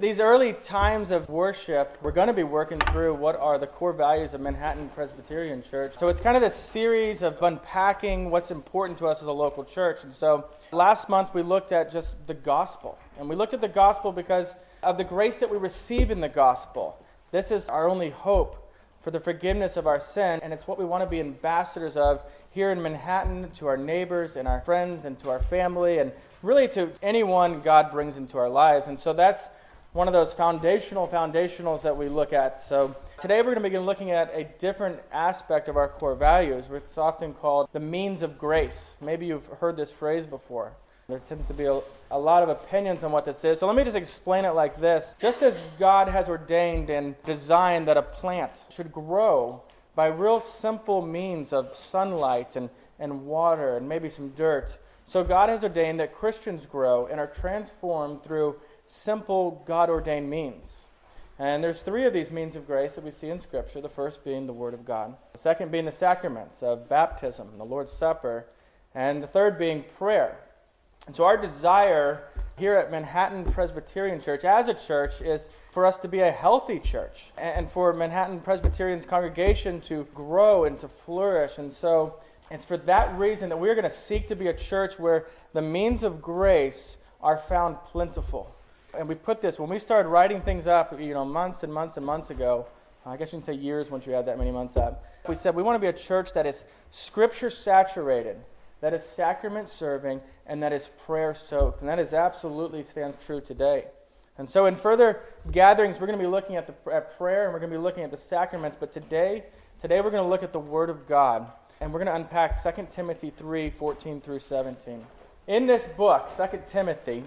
These early times of worship, we're going to be working through what are the core values of Manhattan Presbyterian Church. So it's kind of this series of unpacking what's important to us as a local church. And so last month we looked at just the gospel. And we looked at the gospel because of the grace that we receive in the gospel. This is our only hope for the forgiveness of our sin, and it's what we want to be ambassadors of here in Manhattan to our neighbors and our friends and to our family and really to anyone God brings into our lives. And so that's one of those foundational foundationals that we look at. So today we're going to begin looking at a different aspect of our core values. It's often called the means of grace. Maybe you've heard this phrase before. There tends to be a, a lot of opinions on what this is. So let me just explain it like this. Just as God has ordained and designed that a plant should grow by real simple means of sunlight and, and water and maybe some dirt, so God has ordained that Christians grow and are transformed through simple God ordained means. And there's three of these means of grace that we see in Scripture. The first being the Word of God, the second being the sacraments of baptism, the Lord's Supper, and the third being prayer. And so, our desire here at Manhattan Presbyterian Church as a church is for us to be a healthy church and for Manhattan Presbyterian's congregation to grow and to flourish. And so, it's for that reason that we're going to seek to be a church where the means of grace are found plentiful and we put this, when we started writing things up, you know, months and months and months ago, I guess you can say years once you add that many months up, we said we want to be a church that is scripture saturated, that is sacrament serving, and that is prayer soaked. And that is absolutely stands true today. And so, in further gatherings, we're going to be looking at, the, at prayer and we're going to be looking at the sacraments. But today, today we're going to look at the Word of God. And we're going to unpack 2 Timothy 3 14 through 17. In this book, 2 Timothy,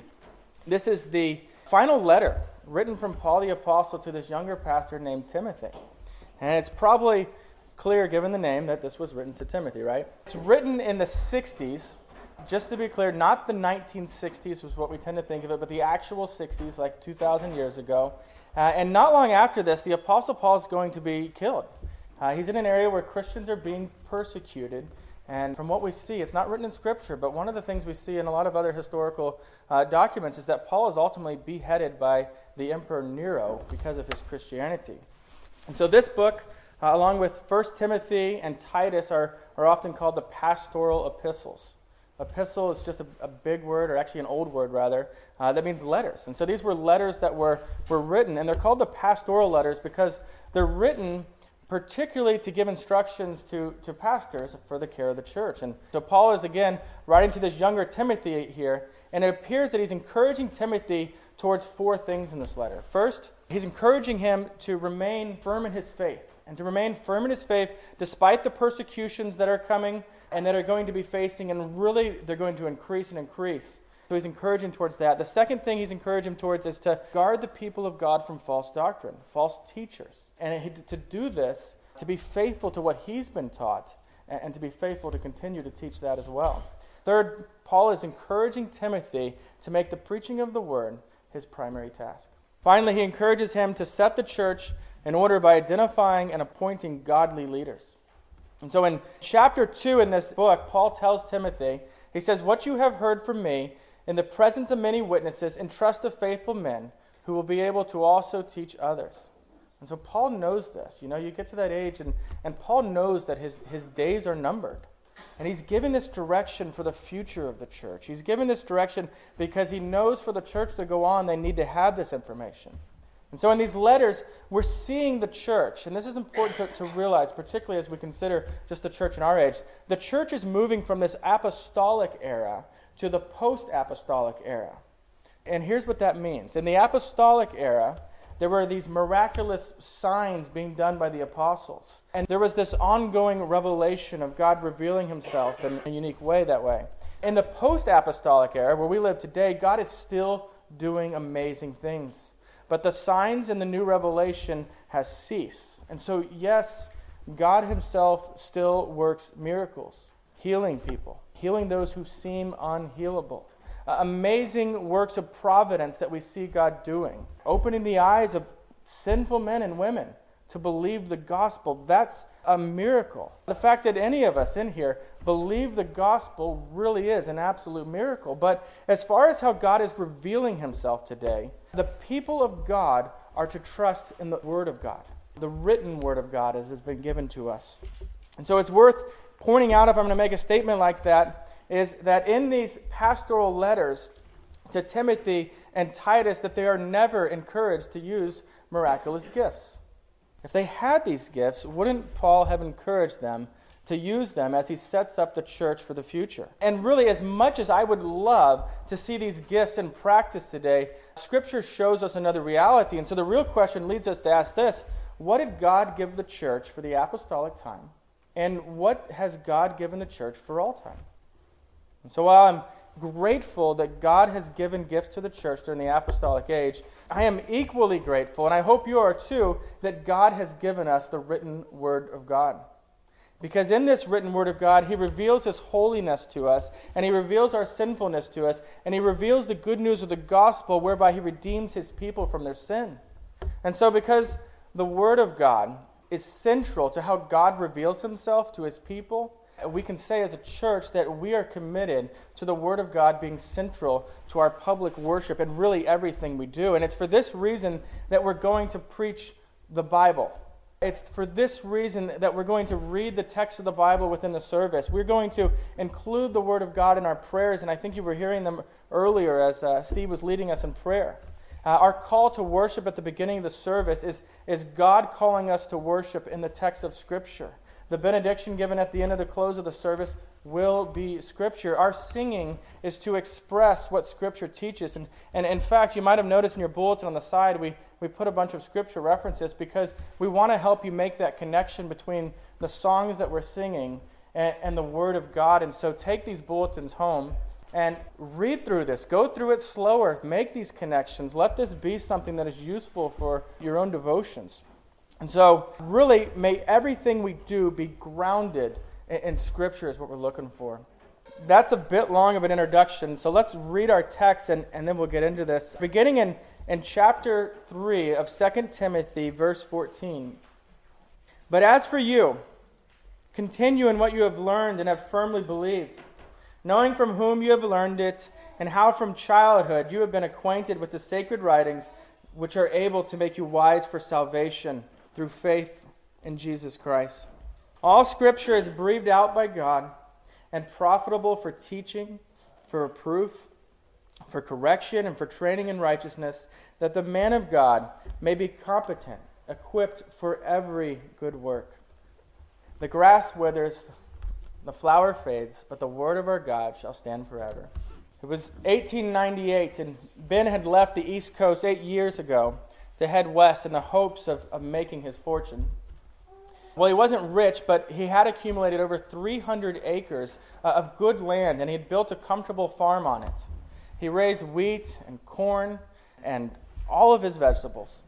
this is the final letter written from Paul the Apostle to this younger pastor named Timothy. And it's probably clear, given the name, that this was written to Timothy, right? It's written in the 60s. Just to be clear, not the 1960s was what we tend to think of it, but the actual 60s, like 2,000 years ago. Uh, and not long after this, the Apostle Paul is going to be killed. Uh, he's in an area where Christians are being persecuted. And from what we see, it's not written in Scripture, but one of the things we see in a lot of other historical uh, documents is that Paul is ultimately beheaded by the Emperor Nero because of his Christianity. And so this book, uh, along with 1 Timothy and Titus, are, are often called the pastoral epistles. Epistle is just a, a big word, or actually an old word rather, uh, that means letters. And so these were letters that were, were written, and they're called the pastoral letters because they're written particularly to give instructions to, to pastors for the care of the church. And so Paul is again writing to this younger Timothy here, and it appears that he's encouraging Timothy towards four things in this letter. First, he's encouraging him to remain firm in his faith, and to remain firm in his faith despite the persecutions that are coming and that are going to be facing, and really they're going to increase and increase. So he's encouraging towards that. The second thing he's encouraging towards is to guard the people of God from false doctrine, false teachers. And to do this, to be faithful to what he's been taught, and to be faithful to continue to teach that as well. Third, Paul is encouraging Timothy to make the preaching of the word his primary task. Finally, he encourages him to set the church in order by identifying and appointing godly leaders. And so in chapter 2 in this book, Paul tells Timothy, he says, What you have heard from me in the presence of many witnesses, entrust to faithful men who will be able to also teach others. And so Paul knows this. You know, you get to that age, and, and Paul knows that his, his days are numbered. And he's given this direction for the future of the church. He's given this direction because he knows for the church to go on, they need to have this information. And so in these letters, we're seeing the church, and this is important to, to realize, particularly as we consider just the church in our age. The church is moving from this apostolic era to the post apostolic era. And here's what that means. In the apostolic era, there were these miraculous signs being done by the apostles. And there was this ongoing revelation of God revealing himself in a unique way that way. In the post apostolic era, where we live today, God is still doing amazing things. But the signs in the new revelation has ceased. And so, yes, God himself still works miracles, healing people healing those who seem unhealable. Uh, amazing works of providence that we see God doing, opening the eyes of sinful men and women to believe the gospel. That's a miracle. The fact that any of us in here believe the gospel really is an absolute miracle. But as far as how God is revealing himself today, the people of God are to trust in the Word of God, the written Word of God as has been given to us. And so it's worth pointing out, if I'm going to make a statement like that, is that in these pastoral letters to Timothy and Titus, that they are never encouraged to use miraculous gifts. If they had these gifts, wouldn't Paul have encouraged them to use them as he sets up the church for the future? And really, as much as I would love to see these gifts in practice today, Scripture shows us another reality. And so the real question leads us to ask this What did God give the church for the apostolic time? And what has God given the church for all time? And so while I'm grateful that God has given gifts to the church during the apostolic age, I am equally grateful, and I hope you are too, that God has given us the written Word of God. Because in this written Word of God, He reveals His holiness to us, and He reveals our sinfulness to us, and He reveals the good news of the gospel whereby He redeems His people from their sin. And so, because the Word of God is central to how God reveals Himself to His people, we can say as a church that we are committed to the Word of God being central to our public worship and really everything we do. And it's for this reason that we're going to preach the Bible. It's for this reason that we're going to read the text of the Bible within the service. We're going to include the Word of God in our prayers, and I think you were hearing them earlier as uh, Steve was leading us in prayer. Uh, our call to worship at the beginning of the service is, is God calling us to worship in the text of Scripture. The benediction given at the end of the close of the service will be Scripture. Our singing is to express what Scripture teaches. And, and in fact, you might have noticed in your bulletin on the side, we, we put a bunch of Scripture references because we want to help you make that connection between the songs that we're singing and, and the Word of God. And so take these bulletins home and read through this. Go through it slower. Make these connections. Let this be something that is useful for your own devotions. And so, really, may everything we do be grounded in, in, Scripture, is what we're looking for. That's a bit long of an introduction, so let's read our text and, and then we'll get into this. Beginning in, in chapter 3 of 2 Timothy, verse 14. But as for you, continue in what you have learned and have firmly believed, knowing from whom you have learned it, and how from childhood you have been acquainted with the sacred writings, which are able to make you wise for salvation through faith in Jesus Christ. All scripture is breathed out by God and profitable for teaching, for reproof, for correction, and for training in righteousness, that the man of God may be competent, equipped for every good work. The grass withers, the flower fades, but the word of our God shall stand forever. It was 1898, and Ben had left the East Coast eight years ago to head west in the hopes of, of making his fortune. Well, he wasn't rich, but he had accumulated over 300 acres uh, of good land, and he had built a comfortable farm on it. He raised wheat and corn and all of his vegetables.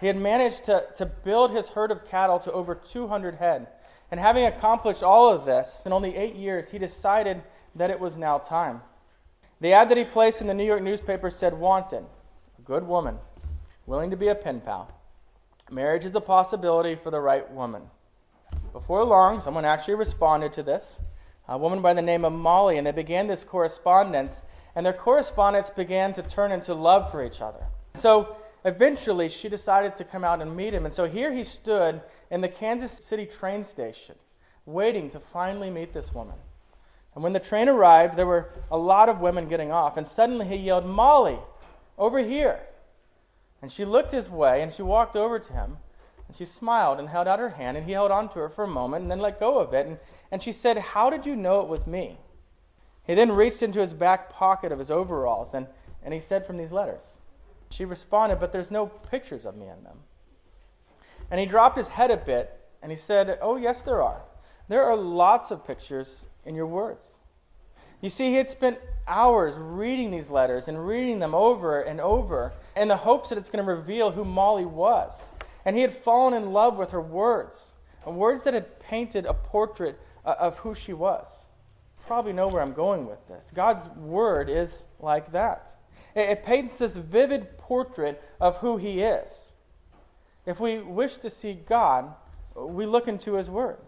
He had managed to, to build his herd of cattle to over 200 head. And having accomplished all of this in only eight years, he decided that it was now time. The ad that he placed in the New York newspaper said, Wanted, a good woman, willing to be a pen pal. Marriage is a possibility for the right woman. Before long, someone actually responded to this, a woman by the name of Molly, and they began this correspondence, and their correspondence began to turn into love for each other. So eventually, she decided to come out and meet him, and so here he stood in the Kansas City train station, waiting to finally meet this woman. And when the train arrived, there were a lot of women getting off, and suddenly he yelled, Molly, over here. And she looked his way and she walked over to him and she smiled and held out her hand and he held on to her for a moment and then let go of it. And, and she said, How did you know it was me? He then reached into his back pocket of his overalls and, and he said, From these letters. She responded, But there's no pictures of me in them. And he dropped his head a bit and he said, Oh, yes, there are. There are lots of pictures in your words. You see, he had spent hours reading these letters and reading them over and over in the hopes that it's going to reveal who Molly was. And he had fallen in love with her words, words that had painted a portrait of who she was. Probably know where I'm going with this. God's word is like that. It paints this vivid portrait of who he is. If we wish to see God, we look into His Word.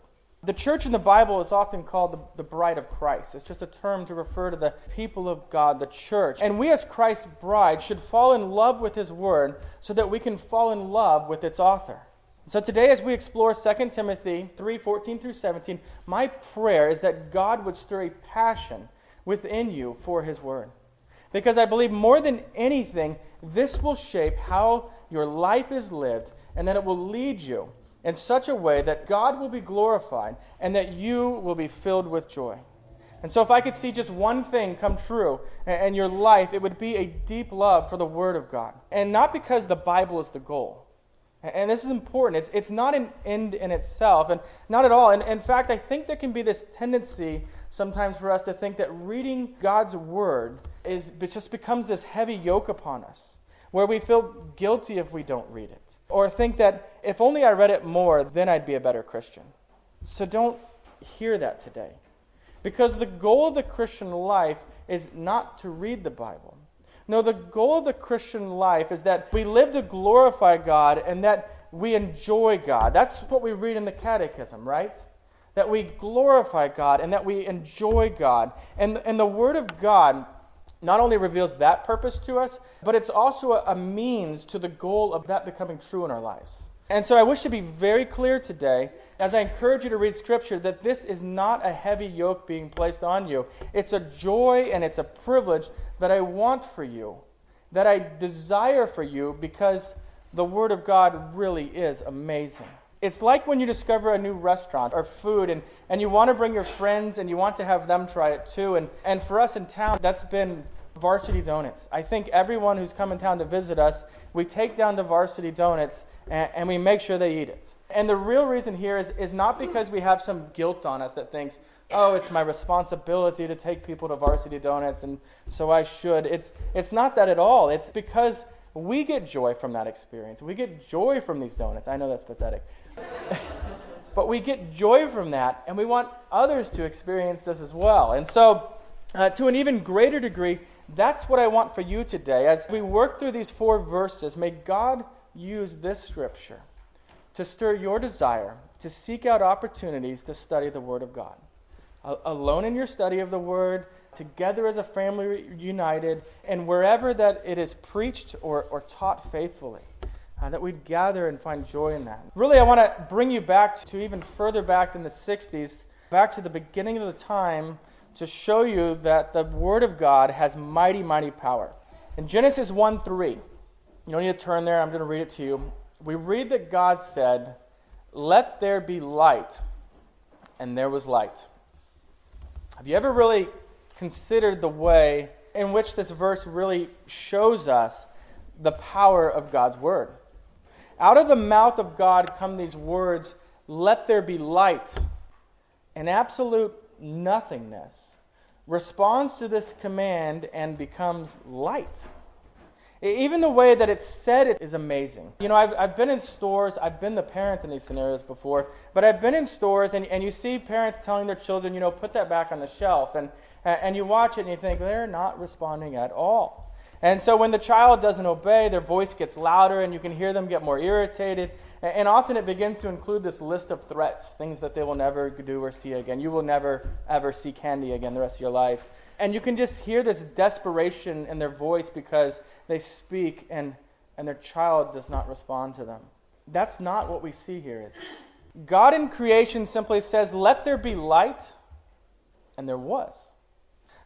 The church in the Bible is often called the, the bride of Christ. It's just a term to refer to the people of God, the church. And we, as Christ's bride, should fall in love with His Word so that we can fall in love with its author. So today, as we explore 2 Timothy 3 14 through 17, my prayer is that God would stir a passion within you for His Word. Because I believe more than anything, this will shape how your life is lived and that it will lead you in such a way that God will be glorified and that you will be filled with joy. And so, if I could see just one thing come true in your life, it would be a deep love for the Word of God. And not because the Bible is the goal. And this is important. It's, it's not an end in itself, and not at all. And in fact, I think there can be this tendency sometimes for us to think that reading God's Word is, just becomes this heavy yoke upon us where we feel guilty if we don't read it, or think that if only I read it more, then I'd be a better Christian. So don't hear that today. Because the goal of the Christian life is not to read the Bible. No, the goal of the Christian life is that we live to glorify God and that we enjoy God. That's what we read in the Catechism, right? That we glorify God and that we enjoy God. And, and the Word of God not only reveals that purpose to us, but it's also a, a, means to the goal of that becoming true in our lives. And so I wish to be very clear today, as I encourage you to read Scripture, that this is not a heavy yoke being placed on you. It's a joy and it's a privilege that I want for you, that I desire for you, because the Word of God really is amazing. It's like when you discover a new restaurant or food and, and you want to bring your friends and you want to have them try it too. And, and for us in town, that's been Varsity Donuts. I think everyone who's come in town to visit us, we take down to Varsity Donuts and, and we make sure they eat it. And the real reason here is, is not because we have some guilt on us that thinks, oh, it's my responsibility to take people to Varsity Donuts and so I should. It's, it's not that at all. It's because we get joy from that experience. We get joy from these donuts. I know that's pathetic. but we get joy from that, and we want others to experience this as well. And so, uh, to an even greater degree, that's what I want for you today. As we work through these four verses, may God use this scripture to stir your desire to seek out opportunities to study the Word of God. alone in your study of the Word, together as a family united, and wherever that it is preached or, or taught faithfully uh, that we'd gather and find joy in that. Really, I want to bring you back to even further back than the 60s, back to the beginning of the time, to show you that the Word of God has mighty, mighty power. In Genesis 1 3, you don't need to turn there, I'm going to read it to you. We read that God said, Let there be light, and there was light. Have you ever really considered the way in which this verse really shows us the power of God's Word? Out of the mouth of God come these words, let there be light. an absolute nothingness responds to this command and becomes light. Even the way that it's said is amazing. You know, I've, I've been in stores, I've been the parent in these scenarios before, but I've been in stores and, and you see parents telling their children, you know, put that back on the shelf. And, and you watch it and you think, they're not responding at all. And so when the child doesn't obey, their voice gets louder and you can hear them get more irritated. And often it begins to include this list of threats, things that they will never do or see again. You will never, ever see candy again the rest of your life. And you can just hear this desperation in their voice because they speak and, and their child does not respond to them. That's not what we see here, is it? God in creation simply says, Let there be light, and there was.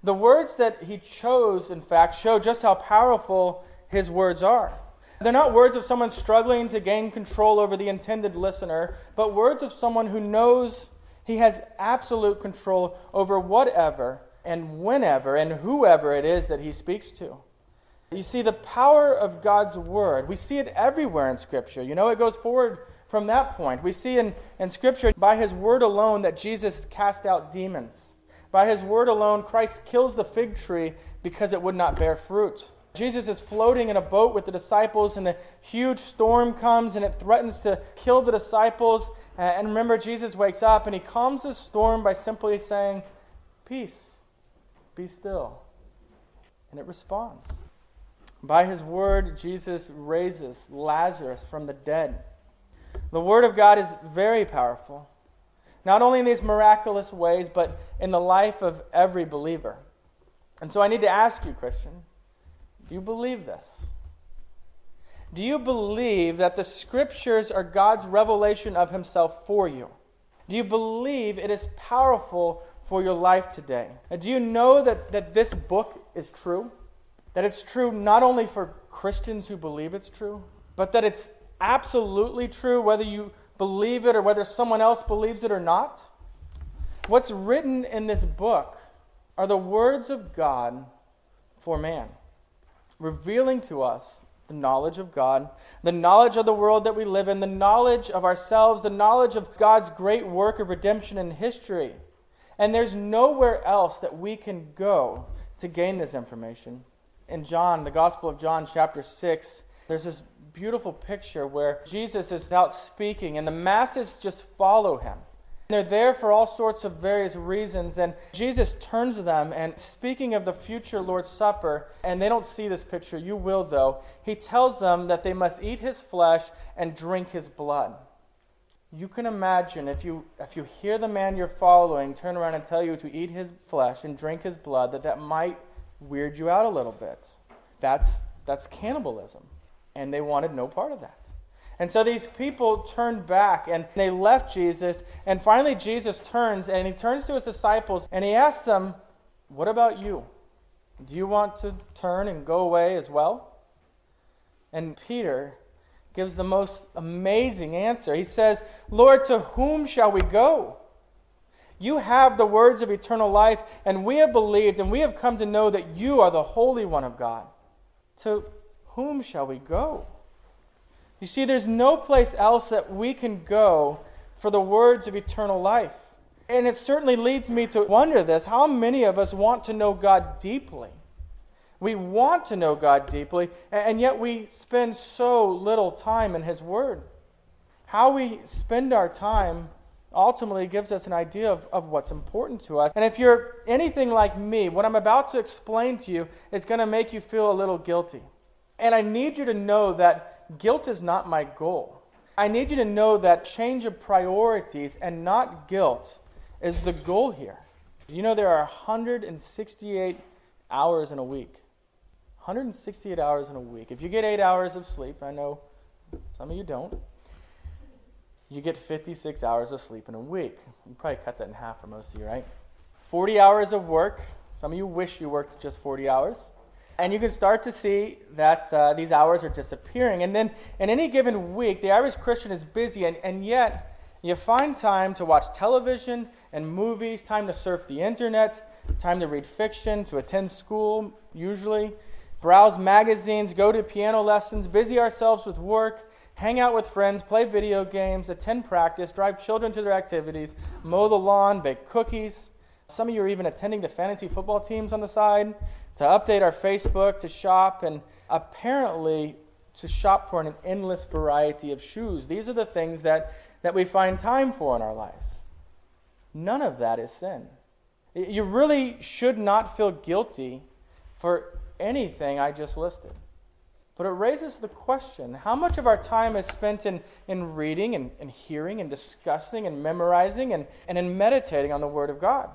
The words that he chose, in fact, show just how powerful his words are. They're not words of someone struggling to gain control over the intended listener, but words of someone who knows he has absolute control over whatever and whenever and whoever it is that he speaks to. You see, the power of God's word, we see it everywhere in Scripture. You know, it goes forward from that point. We see in, in Scripture, by his word alone, that Jesus cast out demons. By his word alone, Christ kills the fig tree because it would not bear fruit. Jesus is floating in a boat with the disciples, and a huge storm comes and it threatens to kill the disciples. Uh, and remember, Jesus wakes up and he calms the storm by simply saying, Peace, be still. And it responds. By his word, Jesus raises Lazarus from the dead. The Word of God is very powerful, not only in these miraculous ways, but in the life of every believer. And so I need to ask you, Christian, do you believe this? Do you believe that the Scriptures are God's revelation of Himself for you? Do you believe it is powerful for your life today? And do you know that, that this book is true? That it's true not only for Christians who believe it's true, but that it's absolutely true whether you believe it or whether someone else believes it or not? What's written in this book are the words of God for man, revealing to us the knowledge of God, the knowledge of the world that we live in, the knowledge of ourselves, the knowledge of God's great work of redemption in history. And there's nowhere else that we can go to gain this information. In John, the Gospel of John, chapter 6, there's this beautiful picture where Jesus is out speaking and the masses just follow him. They're there for all sorts of various reasons. And Jesus turns to them and, speaking of the future Lord's Supper, and they don't see this picture, you will though, he tells them that they must eat his flesh and drink his blood. You can imagine if you, if you hear the man you're following turn around and tell you to eat his flesh and drink his blood, that that might weird you out a little bit. That's, that's cannibalism. And they wanted no part of that. And so these people turned back and they left Jesus. And finally, Jesus turns and he turns to his disciples and he asks them, What about you? Do you want to turn and go away as well? And Peter gives the most amazing answer. He says, Lord, to whom shall we go? You have the words of eternal life, and we have believed, and we have come to know that you are the Holy One of God. To whom shall we go? You see, there's no place else that we can go for the words of eternal life. And it certainly leads me to wonder this how many of us want to know God deeply? We want to know God deeply, and yet we spend so little time in His Word. How we spend our time ultimately gives us an idea of, of what's important to us. And if you're anything like me, what I'm about to explain to you is going to make you feel a little guilty. And I need you to know that guilt is not my goal. I need you to know that change of priorities and not guilt is the goal here. You know, there are 168 hours in a week. 168 hours in a week. If you get eight hours of sleep, I know some of you don't, you get 56 hours of sleep in a week. You probably cut that in half for most of you, right? 40 hours of work. Some of you wish you worked just 40 hours. And you can start to see that uh, these hours are disappearing. And then in any given week, the average Christian is busy, and, and yet you find time to watch television and movies, time to surf the internet, time to read fiction, to attend school, usually, browse magazines, go to piano lessons, busy ourselves with work, hang out with friends, play video games, attend practice, drive children to their activities, mow the lawn, bake cookies. Some of you are even attending the fantasy football teams on the side to update our Facebook, to shop, and apparently to shop for an endless variety of shoes. These are the things that, that we find time for in our lives. None of that is sin. You really should not feel guilty for anything I just listed. But it raises the question how much of our time is spent in, in reading and, and hearing and discussing and memorizing and, and in meditating on the Word of God?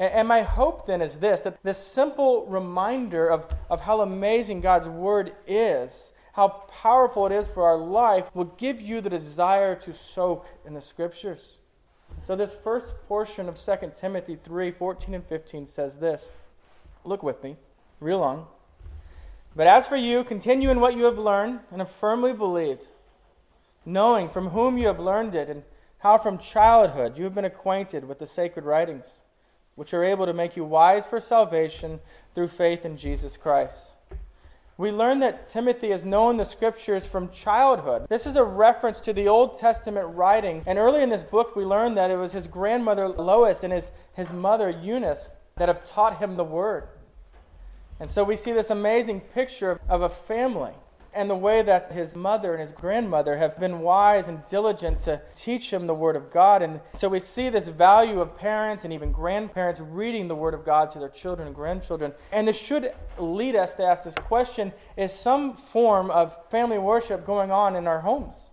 And, my hope then is this that this simple reminder of, of how amazing God's Word is, how powerful it is for our life, will give you the desire to soak in the Scriptures. So, this first portion of 2 Timothy 3 14 and 15 says this. Look with me, real long. But as for you, continue in what you have learned and have firmly believed, knowing from whom you have learned it, and how from childhood you have been acquainted with the sacred writings which are able to make you wise for salvation through faith in Jesus Christ. We learn that Timothy has known the scriptures from childhood. This is a reference to the Old Testament writings. And early in this book, we learn that it was his grandmother Lois and his, his mother Eunice that have taught him the word. And so we see this amazing picture of a family and the way that his mother and his grandmother have been wise and diligent to teach him the Word of God. And so we see this value of parents and even grandparents reading the Word of God to their children and grandchildren. And this should lead us to ask this question Is some form of family worship going on in our homes?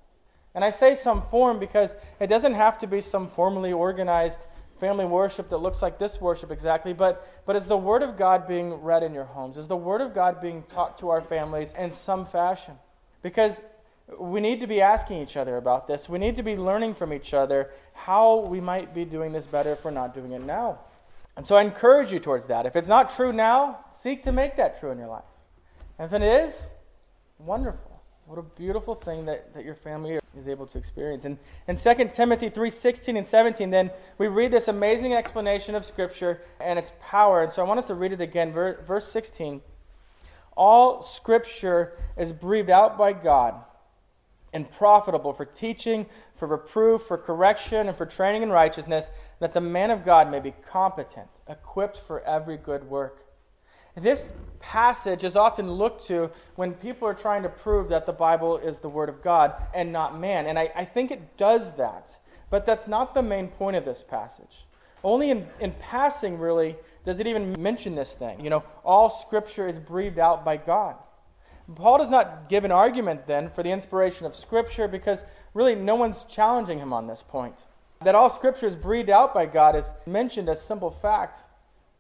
And I say some form because it doesn't have to be some formally organized family worship that looks like this worship exactly, but, but is the Word of God being read in your homes? Is the Word of God being taught to our families in some fashion? Because we need to be asking each other about this. We need to be learning from each other how we might be doing this better if we're not doing it now. And so I encourage you towards that. If it's not true now, seek to make that true in your life. And if it is, wonderful. What a beautiful thing that, that your family is able to experience. And in 2 Timothy 3:16 and 17, then we read this amazing explanation of Scripture and its power. And so I want us to read it again. Verse 16 All Scripture is breathed out by God and profitable for teaching, for reproof, for correction, and for training in righteousness, that the man of God may be competent, equipped for every good work. This passage is often looked to when people are trying to prove that the Bible is the Word of God and not man. And I, I think it does that. But that's not the main point of this passage. Only in, in passing, really, does it even mention this thing. You know, all Scripture is breathed out by God. Paul does not give an argument then for the inspiration of Scripture because really no one's challenging him on this point. That all Scripture is breathed out by God is mentioned as simple fact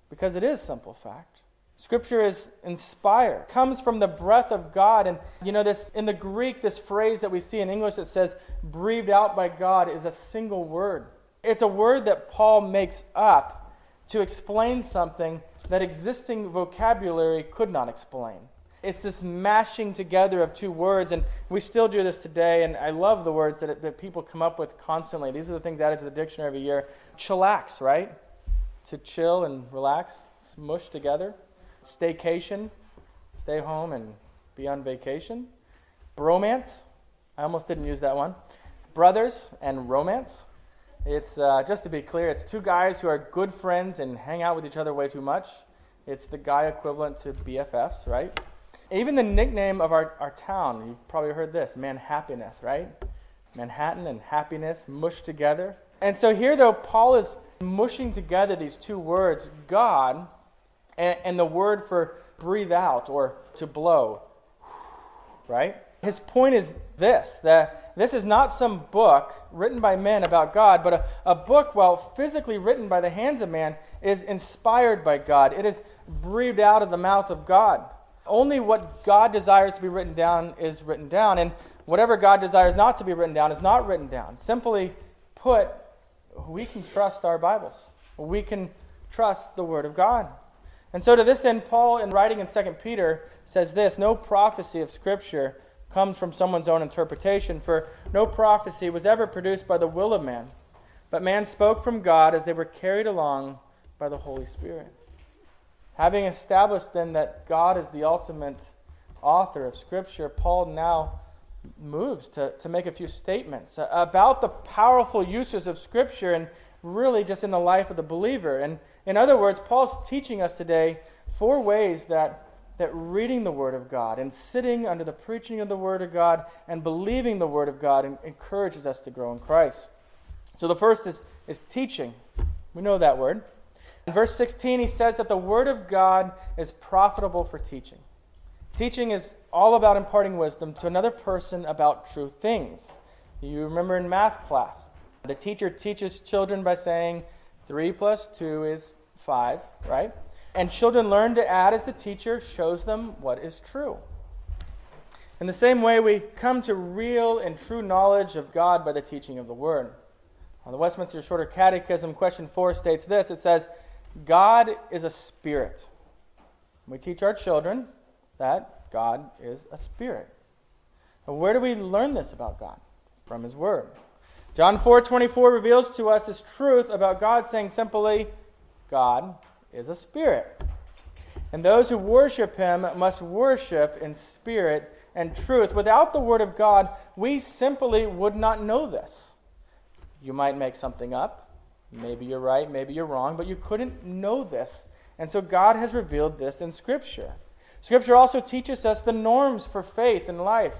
because it is simple fact. Scripture is inspired, comes from the breath of God. And you know, this in the Greek, this phrase that we see in English that says breathed out by God is a single word. It's a word that Paul makes up to explain something that existing vocabulary could not explain. It's this mashing together of two words, and we still do this today. And I love the words that, that people come up with constantly. These are the things added to the dictionary every year. Chillax, right? To chill and relax, smush together staycation, stay home and be on vacation. Bromance, I almost didn't use that one. Brothers and romance. It's, uh, just to be clear, it's two guys who are good friends and hang out with each other way too much. It's the guy equivalent to BFFs, right? Even the nickname of our, our town, you've probably heard this Manhappiness, right? Manhattan and happiness mushed together. And so here, though, Paul is mushing together these two words God and, and the word for breathe out or to blow, right? His point is this that this is not some book written by men about God, but a, a book, while physically written by the hands of man, is inspired by God. It is breathed out of the mouth of God. Only what God desires to be written down is written down, and whatever God desires not to be written down is not written down. Simply put, we can trust our Bibles. We can trust the Word of God. And so, to this end, Paul, in writing in 2 Peter, says this No prophecy of Scripture comes from someone's own interpretation, for no prophecy was ever produced by the will of man, but man spoke from God as they were carried along by the Holy Spirit. Having established then that God is the ultimate author of Scripture, Paul now moves to, to make a few statements about the powerful uses of Scripture and really just in the life of the believer. And in other words, Paul's teaching us today four ways that, that reading the Word of God and sitting under the preaching of the Word of God and believing the Word of God encourages us to grow in Christ. So the first is, is teaching. We know that word. In verse 16, he says that the Word of God is profitable for teaching. Teaching is all about imparting wisdom to another person about true things. You remember in math class, the teacher teaches children by saying 3 plus 2 is 5, right? And children learn to add as the teacher shows them what is true. In the same way, we come to real and true knowledge of God by the teaching of the Word. Now, the Westminster Shorter Catechism, question 4, states this it says, God is a spirit. We teach our children that God is a spirit. Now, where do we learn this about God? From His Word. John 4 24 reveals to us this truth about God, saying simply, God is a spirit. And those who worship him must worship in spirit and truth. Without the word of God, we simply would not know this. You might make something up. Maybe you're right, maybe you're wrong, but you couldn't know this. And so God has revealed this in Scripture. Scripture also teaches us the norms for faith and life.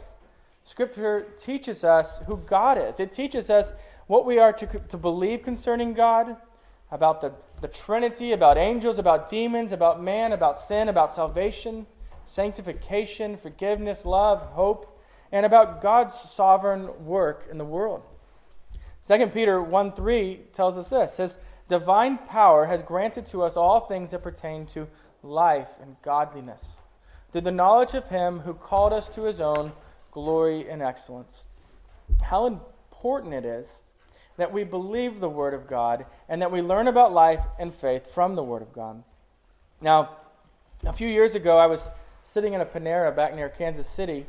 Scripture teaches us who God is, it teaches us what we are to, to believe concerning God, about the, the Trinity, about angels, about demons, about man, about sin, about salvation, sanctification, forgiveness, love, hope. and about God's sovereign work in the world. 2 Peter 1 3 tells us this His divine power has granted to us all things that pertain to life and godliness, through the knowledge of Him who called us to His own glory and excellence. How important it is that we believe the Word of God and that we learn about life and faith from the Word of God. Now, a few years ago, I was sitting in a Panera back near Kansas City,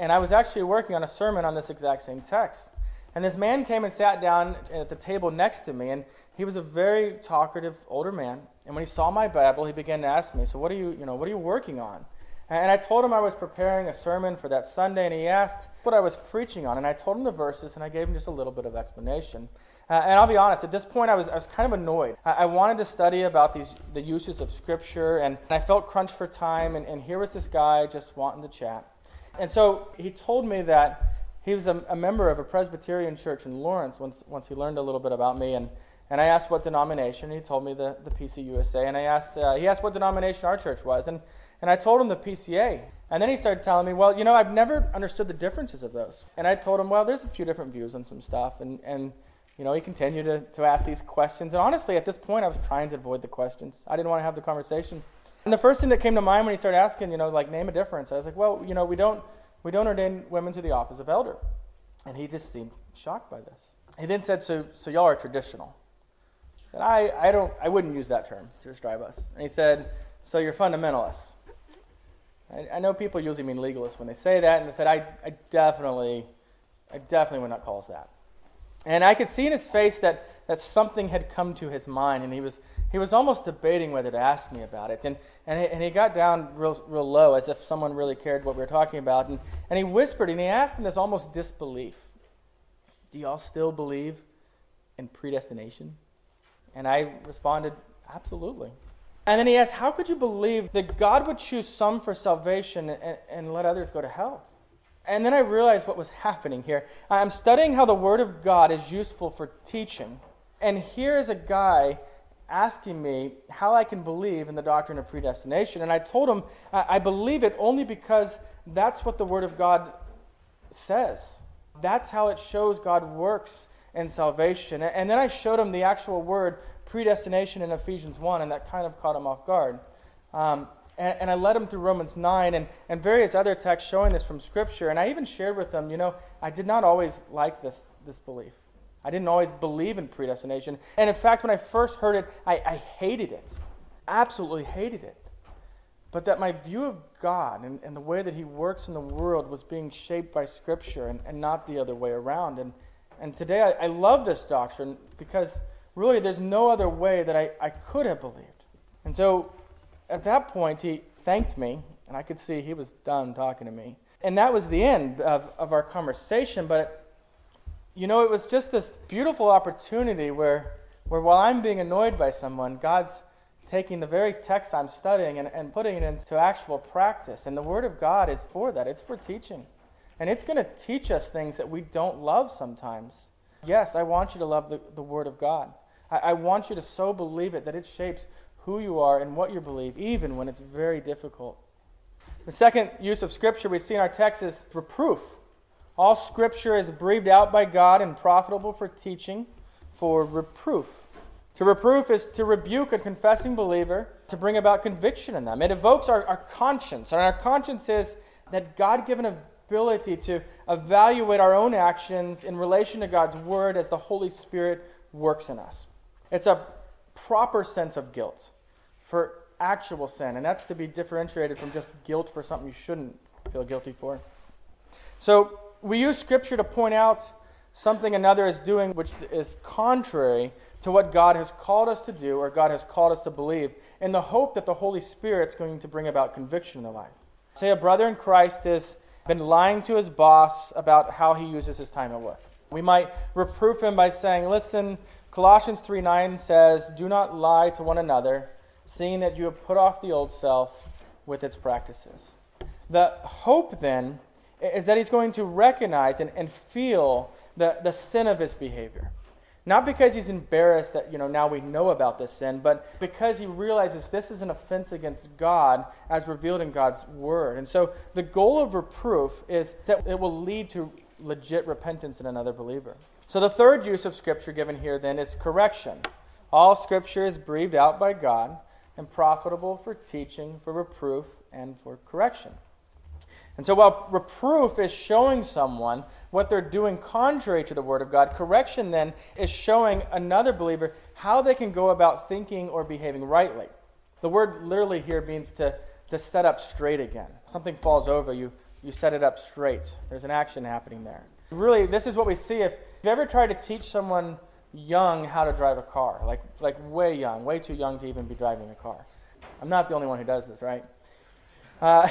and I was actually working on a sermon on this exact same text. And this man came and sat down at the table next to me, and he was a very talkative older man. And when he saw my Bible, he began to ask me, "So what are you, you know, what are you working on?" And I told him I was preparing a sermon for that Sunday, and he asked what I was preaching on. And I told him the verses, and I gave him just a little bit of explanation. Uh, and I'll be honest, at this point, I was, I was kind of annoyed. I, I wanted to study about these, the uses of Scripture, and, and I felt crunched for time, and, and here was this guy just wanting to chat. And so he told me that he was a, a, member of a Presbyterian church in Lawrence once, once he learned a little bit about me. And, and I asked what denomination. He told me the, the PCUSA. And I asked, uh, he asked what denomination our church was. And, and I told him the PCA. And then he started telling me, well, you know, I've never understood the differences of those. And I told him, well, there's a few different views on some stuff. And, and you know, he continued to, to ask these questions. And honestly, at this point, I was trying to avoid the questions. I didn't want to have the conversation. And the first thing that came to mind when he started asking, you know, like, name a difference, I was like, well, you know, we don't, we don't ordain women to the office of elder. And he just seemed shocked by this. He then said, so, so y'all are traditional. Said, I, I, don't, I wouldn't use that term to describe us. And he said, so you're fundamentalists. I, I know people usually mean legalists when they say that, and they said, I, I definitely, I definitely would not call us that. And I could see in his face that, that something had come to his mind, and he was, he was almost debating whether to ask me about it. And, and, he, and he got down real, real low, as if someone really cared what we were talking about. And, and he whispered, and he asked in this almost disbelief Do y'all still believe in predestination? And I responded, Absolutely. And then he asked, How could you believe that God would choose some for salvation and, and let others go to hell? And then I realized what was happening here. I'm studying how the Word of God is useful for teaching. And here is a guy asking me how I can believe in the doctrine of predestination. And I told him I believe it only because that's what the Word of God says. That's how it shows God works in salvation. And then I showed him the actual word predestination in Ephesians 1, and that kind of caught him off guard. Um, and, and I led him through Romans 9 and, and various other texts showing this from Scripture. And I even shared with them, you know, I did not always like this, this belief. I didn't always believe in predestination. And in fact, when I first heard it, I, I hated it. Absolutely hated it. But that my view of God and, and the way that He works in the world was being shaped by Scripture and, and not the other way around. And, and today I, I love this doctrine because really there's no other way that I, I could have believed. And so at that point, he thanked me, and I could see he was done talking to me. And that was the end of, of our conversation. But, you know, it was just this beautiful opportunity where, where while I'm being annoyed by someone, God's taking the very text I'm studying and, and putting it into actual practice. And the Word of God is for that, it's for teaching. And it's going to teach us things that we don't love sometimes. Yes, I want you to love the, the Word of God. I, I want you to so believe it that it shapes who you are and what you believe, even when it's very difficult. The second use of Scripture we see in our text is reproof. All Scripture is breathed out by God and profitable for teaching, for reproof. To reproof is to rebuke a confessing believer, to bring about conviction in them. It evokes our, our conscience, and our conscience is that God given ability to evaluate our own actions in relation to God's Word as the Holy Spirit works in us. It's a proper sense of guilt for actual sin, and that's to be differentiated from just guilt for something you shouldn't feel guilty for. So we use Scripture to point out something another is doing which is contrary to what God has called us to do or God has called us to believe, in the hope that the Holy Spirit's going to bring about conviction in their life. Say a brother in Christ has been lying to his boss about how he uses his time at work. We might reproof him by saying, Listen, Colossians 3 9 says, Do not lie to one another seeing that you have put off the old self with its practices. The hope then is that he's going to recognize and, and feel the, the sin of his behavior. Not because he's embarrassed that, you know, now we know about this sin, but because he realizes this is an offense against God as revealed in God's word. And so the goal of reproof is that it will lead to legit repentance in another believer. So the third use of Scripture given here then is correction. All Scripture is breathed out by God and profitable for teaching, for reproof, and for correction. And so while reproof is showing someone what they're doing contrary to the Word of God, correction then is showing another believer how they can go about thinking or behaving rightly. The word literally here means to, to set up straight again. Something falls over, you, you set it up straight. There's an action happening there. Really, this is what we see. If you ever tried to teach someone young how to drive a car, like, like way young, way too young to even be driving a car. I'm not the only one who does this, right? Uh,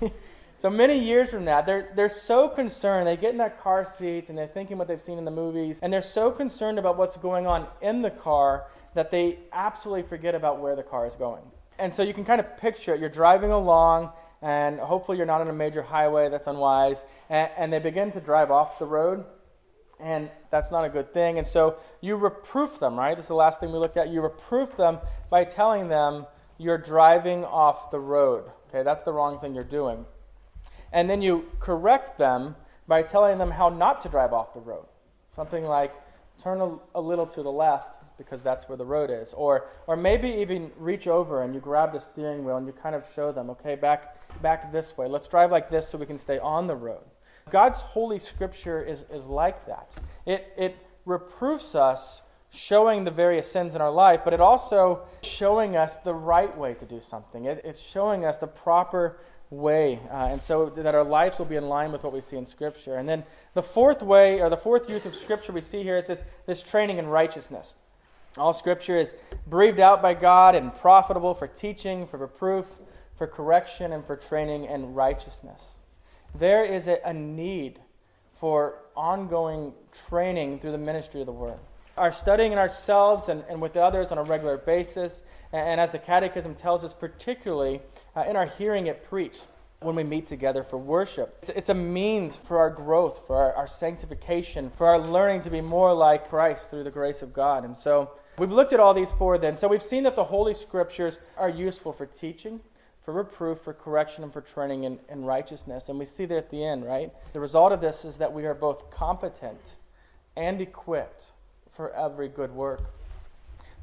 so many years from that, they're, they're so concerned. They get in that car seat and they're thinking what they've seen in the movies, and they're so concerned about what's going on in the car that they absolutely forget about where the car is going. And so you can kind of picture it. You're driving along, and hopefully you're not on a major highway that's unwise, and, and they begin to drive off the road and that's not a good thing. And so you reproof them, right? This is the last thing we looked at. You reproof them by telling them you're driving off the road. Okay, that's the wrong thing you're doing. And then you correct them by telling them how not to drive off the road. Something like turn a, a little to the left because that's where the road is. Or, or maybe even reach over and you grab the steering wheel and you kind of show them, okay, back, back this way. Let's drive like this so we can stay on the road. God's holy scripture is, is like that. It, it reproofs us, showing the various sins in our life, but it also showing us the right way to do something. It, it's showing us the proper way, uh, and so that our lives will be in line with what we see in Scripture. And then the fourth way, or the fourth use of Scripture we see here is this, this training in righteousness. All Scripture is breathed out by God and profitable for teaching, for reproof, for correction, and for training in righteousness there is a, a need for ongoing training through the ministry of the Word. Our studying in ourselves and, and with others on a regular basis, and, and as the Catechism tells us, particularly uh, in our hearing it preached when we meet together for worship. It's, it's a means for our growth, for our, our, sanctification, for our learning to be more like Christ through the grace of God. And so we've looked at all these four then. So we've seen that the Holy Scriptures are useful for teaching, for reproof, for correction, and for training in, in righteousness. And we see that at the end, right? The result of this is that we are both competent and equipped for every good work.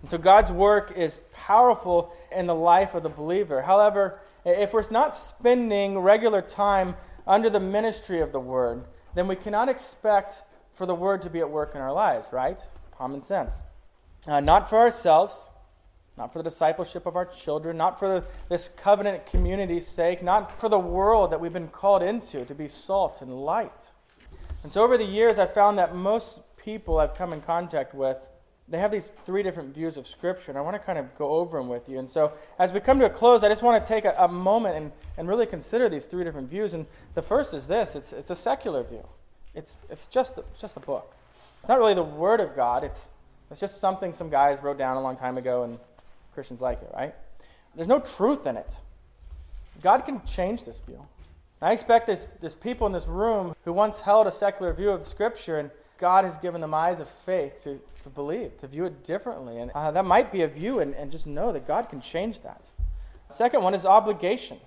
And so God's work is powerful in the life of the believer. However, if we're not spending regular time under the ministry of the Word, then we cannot expect for the Word to be at work in our lives, right? Common sense. Uh, not for ourselves, not for the discipleship of our children, not for this covenant community's sake, not for the world that we've been called into to be salt and light. And so over the years, I've found that most people I've come in contact with, they have these three different views of Scripture, and I want to kind of go over them with you. And so as we come to a close, I just want to take a, a moment and, and really consider these three different views. And the first is this it's, it's a secular view, it's, it's, just, just a book. It's not really the Word of God, it's, it's just something some guys wrote down a long time ago and Christians like it, right? There's no truth in it. God can change this view. I expect there's, there's people in this room who once held a secular view of Scripture, and God has given them eyes of faith to, to believe, to view it differently. And uh, that might be a view, and, and just know that God can change that. Second one is obligation.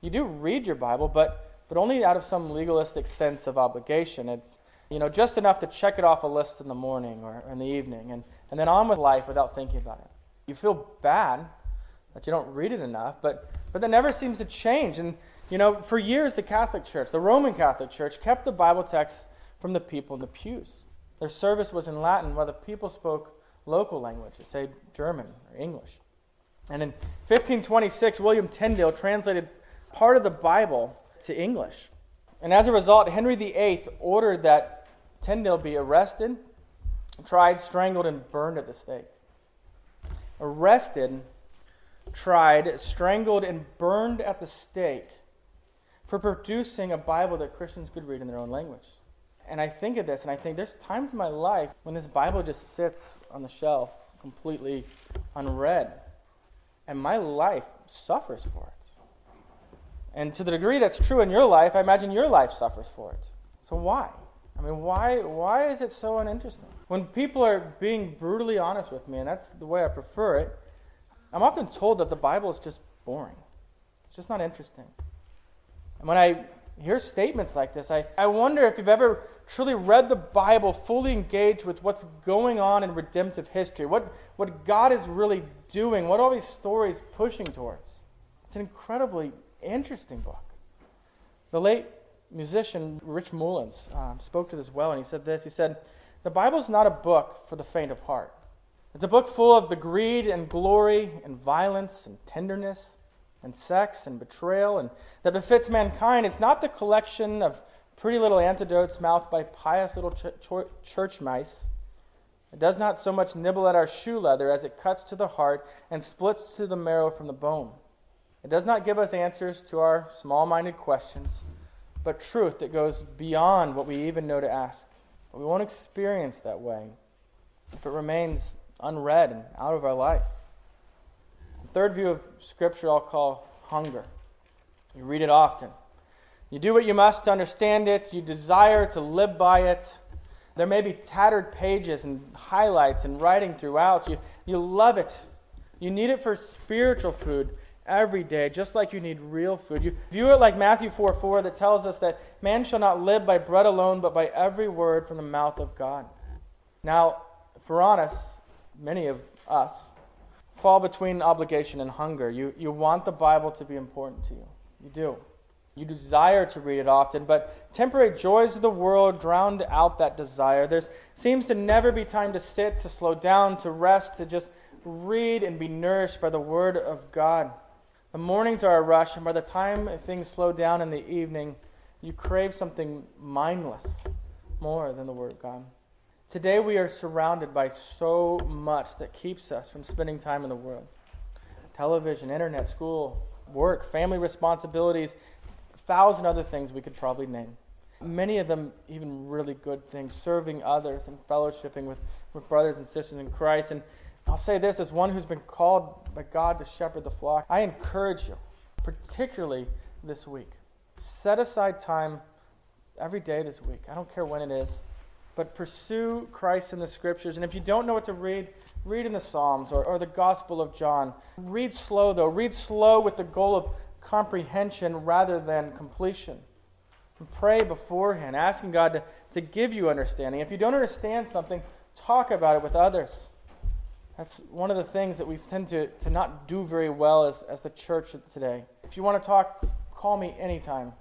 You do read your Bible, but, but only out of some legalistic sense of obligation. It's you know, just enough to check it off a list in the morning or in the evening, and, and then on with life without thinking about it. You feel bad that you don't read it enough, but, but that never seems to change. And, you know, for years, the Catholic Church, the Roman Catholic Church, kept the Bible texts from the people in the pews. Their service was in Latin while the people spoke local languages, say German or English. And in 1526, William Tyndale translated part of the Bible to English. And as a result, Henry VIII ordered that Tyndale be arrested, tried, strangled, and burned at the stake arrested, tried, strangled, and burned at the stake for producing a Bible that Christians could read in their own language. And I think of this, and I think there's times in my life when this Bible just sits on the shelf completely unread, and my life suffers for it. And to the degree that's true in your life, I imagine your life suffers for it. So why? I mean, why, why is it so uninteresting? When people are being brutally honest with me, and that's the way I prefer it, I'm often told that the Bible is just boring. It's just not interesting. And when I hear statements like this, I, I wonder if you've ever truly read the Bible, fully engaged with what's going on in redemptive history, what, what God is really doing, what all these stories pushing towards. It's an incredibly interesting book. The late musician Rich Mullins um, spoke to this well, and he said this. He said, The Bible is not a book for the faint of heart. It's a book full of the greed and glory and violence and tenderness and sex and betrayal and that befits mankind. It's not the collection of pretty little antidotes mouthed by pious little ch- church mice. It does not so much nibble at our shoe leather as it cuts to the heart and splits to the marrow from the bone. It does not give us answers to our small minded questions, but truth that goes beyond what we even know to ask. We won't experience that way if it remains unread and out of our life. The third view of Scripture I'll call hunger. You read it often. You do what you must to understand it. You desire to live by it. There may be tattered pages and highlights and writing throughout. You, you love it. You need it for spiritual food every day, just like you need real food. You view it like Matthew 4 4 that tells us that man shall not live by bread alone, but by every word from the mouth of God. Now, we're honest, many of us fall between obligation and hunger. You, you want the Bible to be important to you. You do. You desire to read it often, but temporary joys of the world drowned out that desire. There seems to never be time to sit, to slow down, to rest, to just read and be nourished by the Word of God. The mornings are a rush, and by the time things slow down in the evening, you crave something mindless more than the Word of God. Today, we are surrounded by so much that keeps us from spending time in the world television, internet, school, work, family responsibilities, a thousand other things we could probably name. Many of them, even really good things, serving others and fellowshipping with, with brothers and sisters in Christ. And I'll say this as one who's been called by God to shepherd the flock, I encourage you, particularly this week, set aside time every day this week. I don't care when it is, but pursue Christ in the scriptures. And if you don't know what to read, read in the Psalms or, or the Gospel of John. Read slow, though. Read slow with the goal of comprehension rather than completion. And pray beforehand, asking God to, to give you understanding. If you don't understand something, talk about it with others. That's one of the things that we tend to, to not do very well as, as the church today. If you want to talk, call me anytime.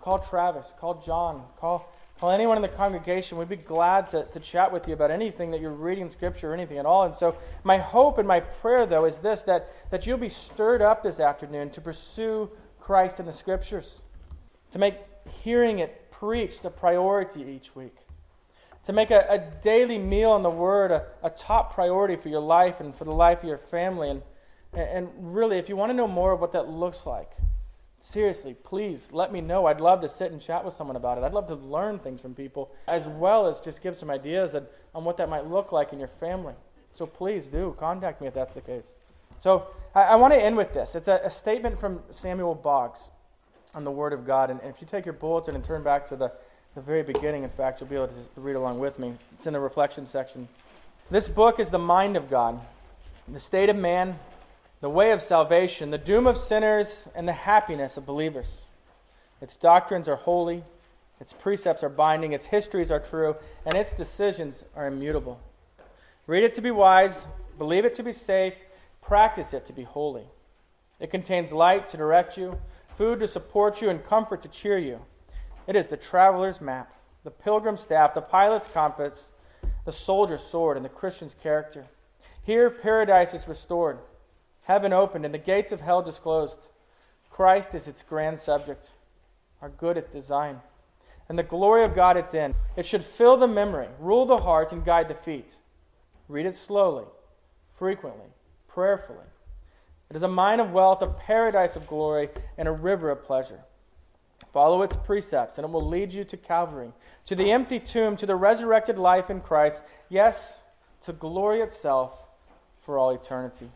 Call Travis, call John, call Call anyone in the congregation. We'd be glad to, to chat with you about anything that you're reading Scripture or anything at all. And so, my hope and my prayer, though, is this that, that you'll be stirred up this afternoon to pursue Christ in the Scriptures, to make hearing it preached a priority each week, to make a, a daily meal in the Word a, a top priority for your life and for the life of your family. And, and really, if you want to know more of what that looks like, Seriously, please let me know. I'd love to sit and chat with someone about it. I'd love to learn things from people, as well as just give some ideas on, on what that might look like in your family. So please do contact me if that's the case. So I, I want to end with this. It's a, a, statement from Samuel Boggs on the Word of God. And, and if you take your bulletin and turn back to the, the very beginning, in fact, you'll be able to read along with me. It's in the reflection section. This book is the mind of God, the state of man, the way of salvation, the doom of sinners, and the happiness of believers. Its doctrines are holy, its precepts are binding, its histories are true, and its decisions are immutable. Read it to be wise, believe it to be safe, practice it to be holy. It contains light to direct you, food to support you, and comfort to cheer you. It is the traveler's map, the pilgrim's staff, the pilot's compass, the soldier's sword, and the Christian's character. Here, paradise is restored heaven opened, and the gates of hell disclosed. Christ is its grand subject, our good its design, and the glory of God its end. It should fill the memory, rule the heart, and guide the feet. Read it slowly, frequently, prayerfully. It is a mine of wealth, a paradise of glory, and a river of pleasure. Follow its precepts, and it will lead you to Calvary, to the empty tomb, to the resurrected life in Christ, yes, to glory itself for all eternity.